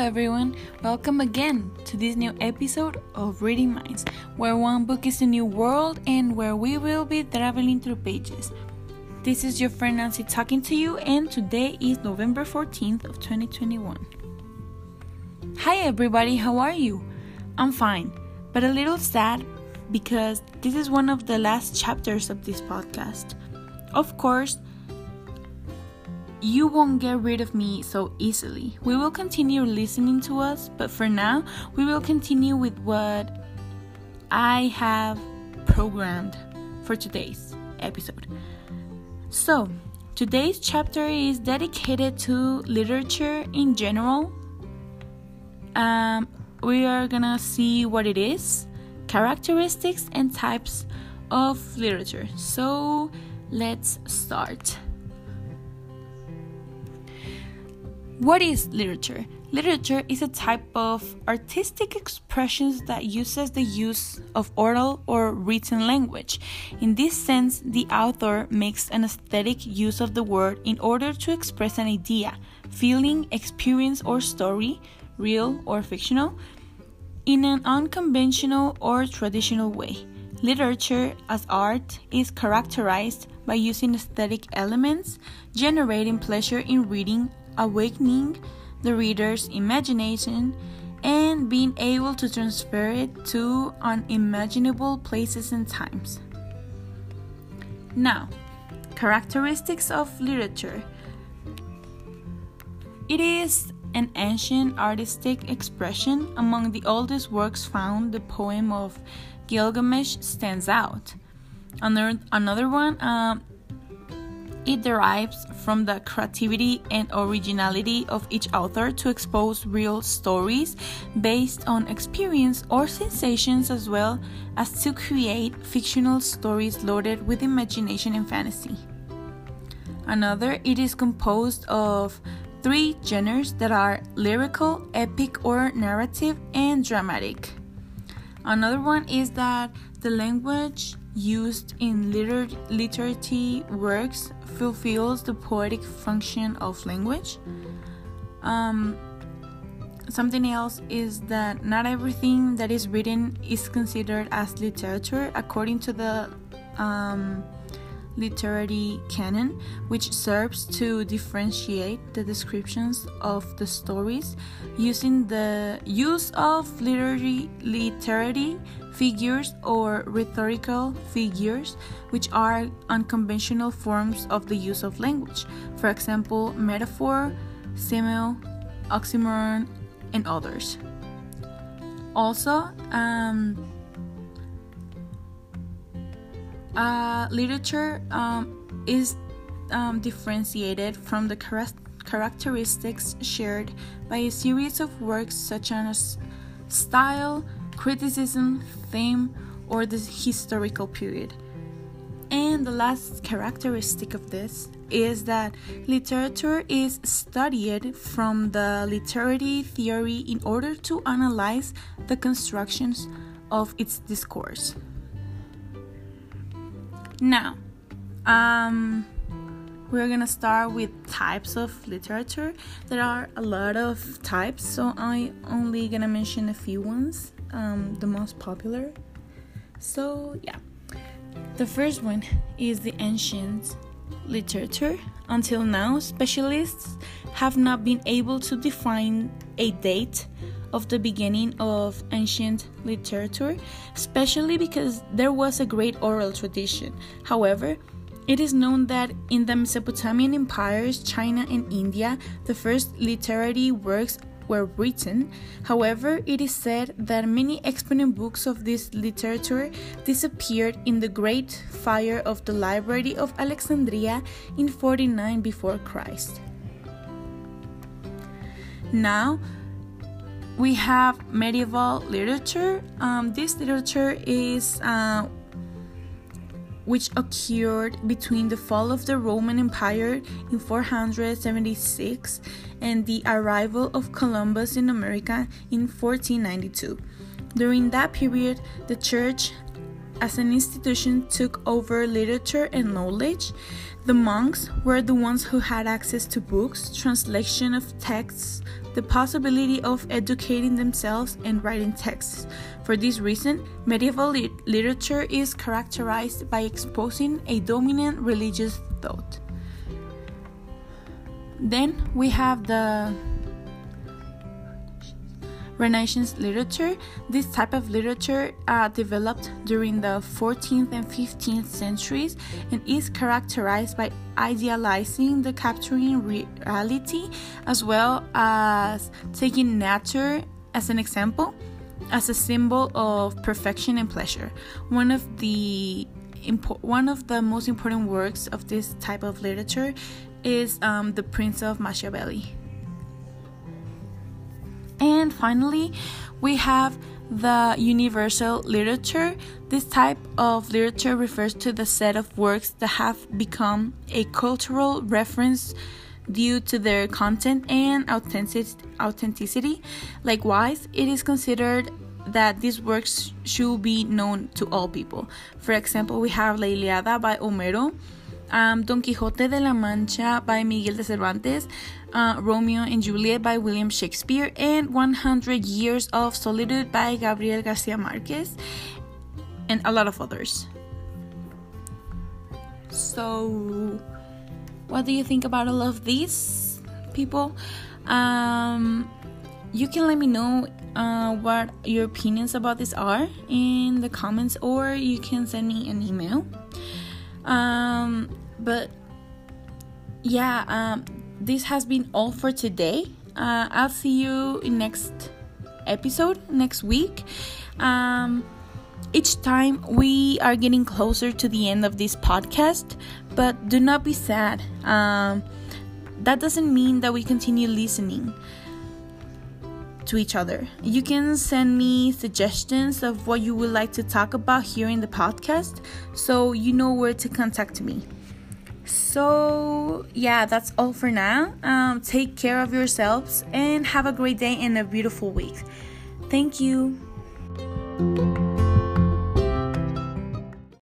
everyone. Welcome again to this new episode of Reading Minds, where one book is a new world and where we will be traveling through pages. This is your friend Nancy talking to you, and today is November 14th of 2021. Hi everybody, how are you? I'm fine, but a little sad because this is one of the last chapters of this podcast. Of course, you won't get rid of me so easily. We will continue listening to us, but for now, we will continue with what I have programmed for today's episode. So, today's chapter is dedicated to literature in general. Um, we are gonna see what it is, characteristics, and types of literature. So, let's start. What is literature? Literature is a type of artistic expressions that uses the use of oral or written language. In this sense, the author makes an aesthetic use of the word in order to express an idea, feeling, experience, or story, real or fictional, in an unconventional or traditional way. Literature as art is characterized by using aesthetic elements, generating pleasure in reading awakening the reader's imagination and being able to transfer it to unimaginable places and times. Now, characteristics of literature it is an ancient artistic expression. Among the oldest works found, the poem of Gilgamesh stands out. Another, another one, uh, it derives from the creativity and originality of each author to expose real stories based on experience or sensations as well as to create fictional stories loaded with imagination and fantasy. Another, it is composed of three genres that are lyrical, epic or narrative, and dramatic. Another one is that the language used in liter- literary works fulfills the poetic function of language. Um, something else is that not everything that is written is considered as literature according to the um, literary canon, which serves to differentiate the descriptions of the stories using the use of literary literary figures or rhetorical figures, which are unconventional forms of the use of language. For example, metaphor, simile, oxymoron, and others. Also, um, uh, literature um, is um, differentiated from the char- characteristics shared by a series of works such as style, criticism, theme, or the historical period. And the last characteristic of this is that literature is studied from the literary theory in order to analyze the constructions of its discourse. Now, um, we're gonna start with types of literature. There are a lot of types, so I only gonna mention a few ones, um, the most popular. So yeah, the first one is the ancient literature. Until now, specialists have not been able to define a date of the beginning of ancient literature, especially because there was a great oral tradition. However, it is known that in the Mesopotamian empires, China and India, the first literary works were written. However, it is said that many exponent books of this literature disappeared in the Great Fire of the Library of Alexandria in 49 before Christ. Now, we have medieval literature. Um, this literature is uh, which occurred between the fall of the Roman Empire in 476 and the arrival of Columbus in America in 1492. During that period, the church as an institution took over literature and knowledge. The monks were the ones who had access to books, translation of texts, the possibility of educating themselves and writing texts. For this reason, medieval li- literature is characterized by exposing a dominant religious thought. Then we have the Renaissance literature. This type of literature uh, developed during the 14th and 15th centuries and is characterized by idealizing the capturing reality as well as taking nature as an example as a symbol of perfection and pleasure. One of the one of the most important works of this type of literature is um, The Prince of Machiavelli. And finally, we have the universal literature. This type of literature refers to the set of works that have become a cultural reference due to their content and authenticity. Likewise, it is considered that these works should be known to all people. For example, we have La Iliada by Homero, um, Don Quixote de la Mancha by Miguel de Cervantes, uh, Romeo and Juliet by William Shakespeare, and 100 Years of Solitude by Gabriel Garcia Marquez, and a lot of others. So, what do you think about all of these people? Um, you can let me know uh, what your opinions about this are in the comments, or you can send me an email. Um, but yeah, um, this has been all for today. Uh, I'll see you in next episode next week. Um, each time we are getting closer to the end of this podcast, but do not be sad. Um, that doesn't mean that we continue listening to each other. You can send me suggestions of what you would like to talk about here in the podcast so you know where to contact me. So, yeah, that's all for now. Um, take care of yourselves and have a great day and a beautiful week. Thank you.